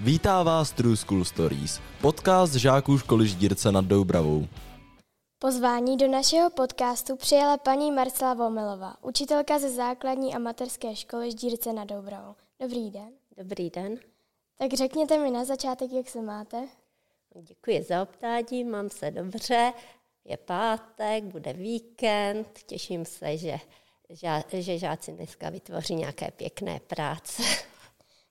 Vítá vás True School Stories, podcast žáků školy Ždírce nad Doubravou. Pozvání do našeho podcastu přijala paní Marcela Vomelová, učitelka ze základní a materské školy Ždírce nad Doubravou. Dobrý den. Dobrý den. Tak řekněte mi na začátek, jak se máte. Děkuji za optání, mám se dobře. Je pátek, bude víkend, těším se, že, žá, že žáci dneska vytvoří nějaké pěkné práce.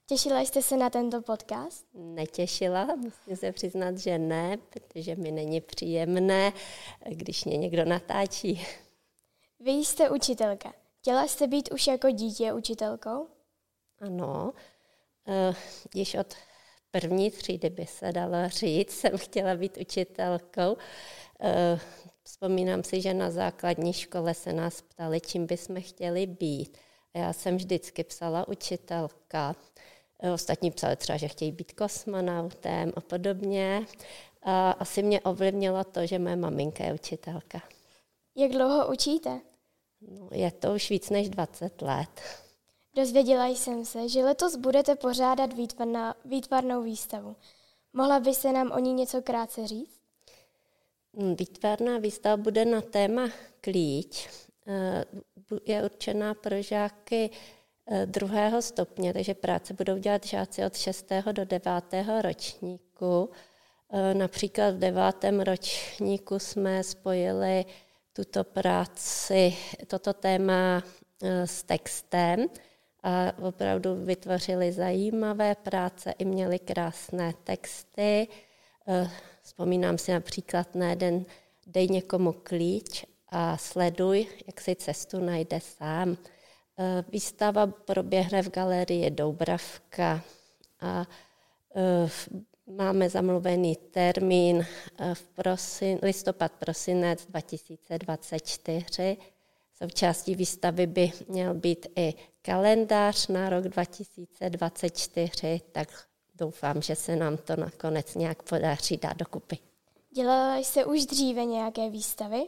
Těšila jste se na tento podcast? Netěšila, musím se přiznat, že ne, protože mi není příjemné, když mě někdo natáčí. Vy jste učitelka. Chtěla jste být už jako dítě učitelkou? Ano, uh, již od první třídy by se dalo říct, jsem chtěla být učitelkou. Eh, vzpomínám si, že na základní škole se nás ptali, čím bychom chtěli být. A já jsem vždycky psala učitelka. Eh, ostatní psali třeba, že chtějí být kosmonautem a podobně. A asi mě ovlivnilo to, že moje maminka je učitelka. Jak dlouho učíte? No, je to už víc než 20 let. Dozvěděla jsem se, že letos budete pořádat výtvarná, výtvarnou výstavu. Mohla byste nám o ní něco krátce říct? Hmm, výtvarná výstava bude na téma klíč. Eh, je určená pro žáky druhého stupně, takže práce budou dělat žáci od 6. do 9. ročníku. Eh, například v devátém ročníku jsme spojili tuto práci, toto téma s textem a opravdu vytvořili zajímavé práce i měli krásné texty. Eh, vzpomínám si například na jeden dej někomu klíč a sleduj, jak si cestu najde sám. Eh, výstava proběhne v galerii Doubravka a eh, máme zamluvený termín v prosin, listopad prosinec 2024 Součástí výstavy by měl být i kalendář na rok 2024, tak doufám, že se nám to nakonec nějak podaří dát dokupy. Dělala jste už dříve nějaké výstavy?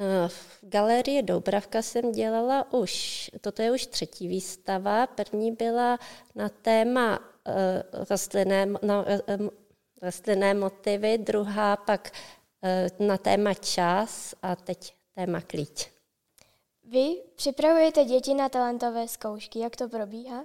Eh, v galerii Doubravka jsem dělala už, toto je už třetí výstava. První byla na téma eh, rostlinné, no, rostlinné motivy, druhá pak na téma čas a teď téma klíč. Vy připravujete děti na talentové zkoušky. Jak to probíhá?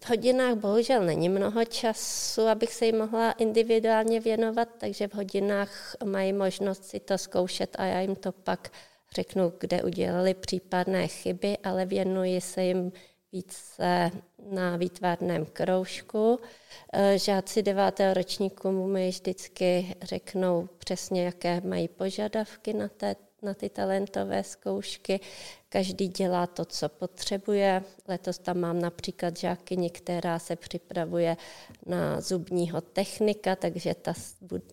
V hodinách bohužel není mnoho času, abych se jim mohla individuálně věnovat, takže v hodinách mají možnost si to zkoušet a já jim to pak řeknu, kde udělali případné chyby, ale věnuji se jim více na výtvarném kroužku. Žáci devátého ročníku mi vždycky řeknou přesně, jaké mají požadavky na té na ty talentové zkoušky. Každý dělá to, co potřebuje. Letos tam mám například žákyni, která se připravuje na zubního technika, takže ta,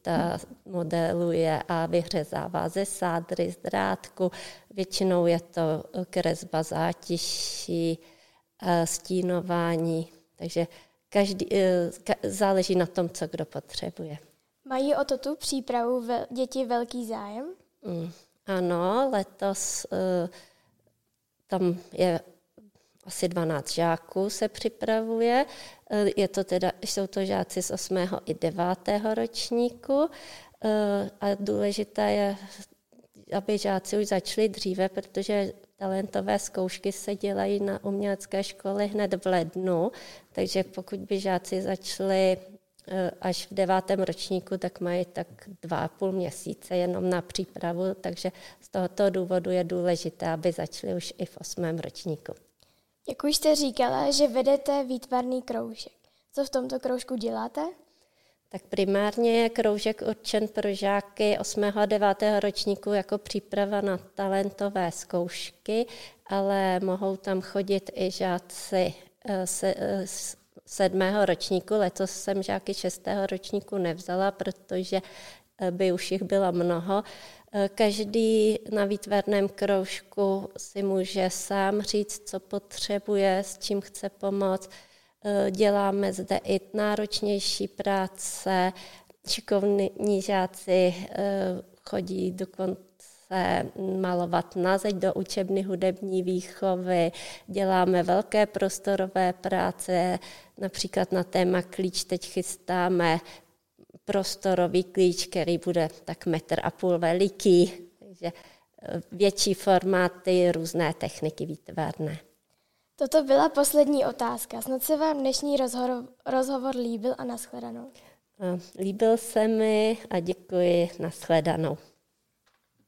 ta modeluje a vyhřezává ze sádry, z drátku. Většinou je to kresba zátiší, stínování, takže každý, e, záleží na tom, co kdo potřebuje. Mají o to tu přípravu děti velký zájem? Mm. Ano, letos uh, tam je asi 12 žáků se připravuje. Uh, je to teda, jsou to žáci z 8. i 9. ročníku. Uh, a důležité je, aby žáci už začali dříve, protože talentové zkoušky se dělají na umělecké školy hned v lednu, takže pokud by žáci začali Eh, až v devátém ročníku, tak mají tak dva a půl měsíce jenom na přípravu, takže z tohoto důvodu je důležité, aby začali už i v osmém ročníku. Jak už jste říkala, že vedete výtvarný kroužek. Co v tomto kroužku děláte? Tak primárně je kroužek určen pro žáky 8. a 9. ročníku jako příprava na talentové zkoušky, ale mohou tam chodit i žáci eh, se, eh, sedmého ročníku. Letos jsem žáky šestého ročníku nevzala, protože eh, by už jich bylo mnoho. Eh, každý na výtvarném kroužku si může sám říct, co potřebuje, s čím chce pomoct. Eh, děláme zde i náročnější práce, šikovní žáci chodí dokonce se malovat na zeď do učebny hudební výchovy, děláme velké prostorové práce, například na téma klíč teď chystáme prostorový klíč, který bude tak metr a půl veliký, takže eh, větší formáty, různé techniky výtvarné. Toto byla poslední otázka. Snad se vám dnešní rozhovor, rozhovor líbil a nashledanou. Líbil se mi a děkuji, nashledanou.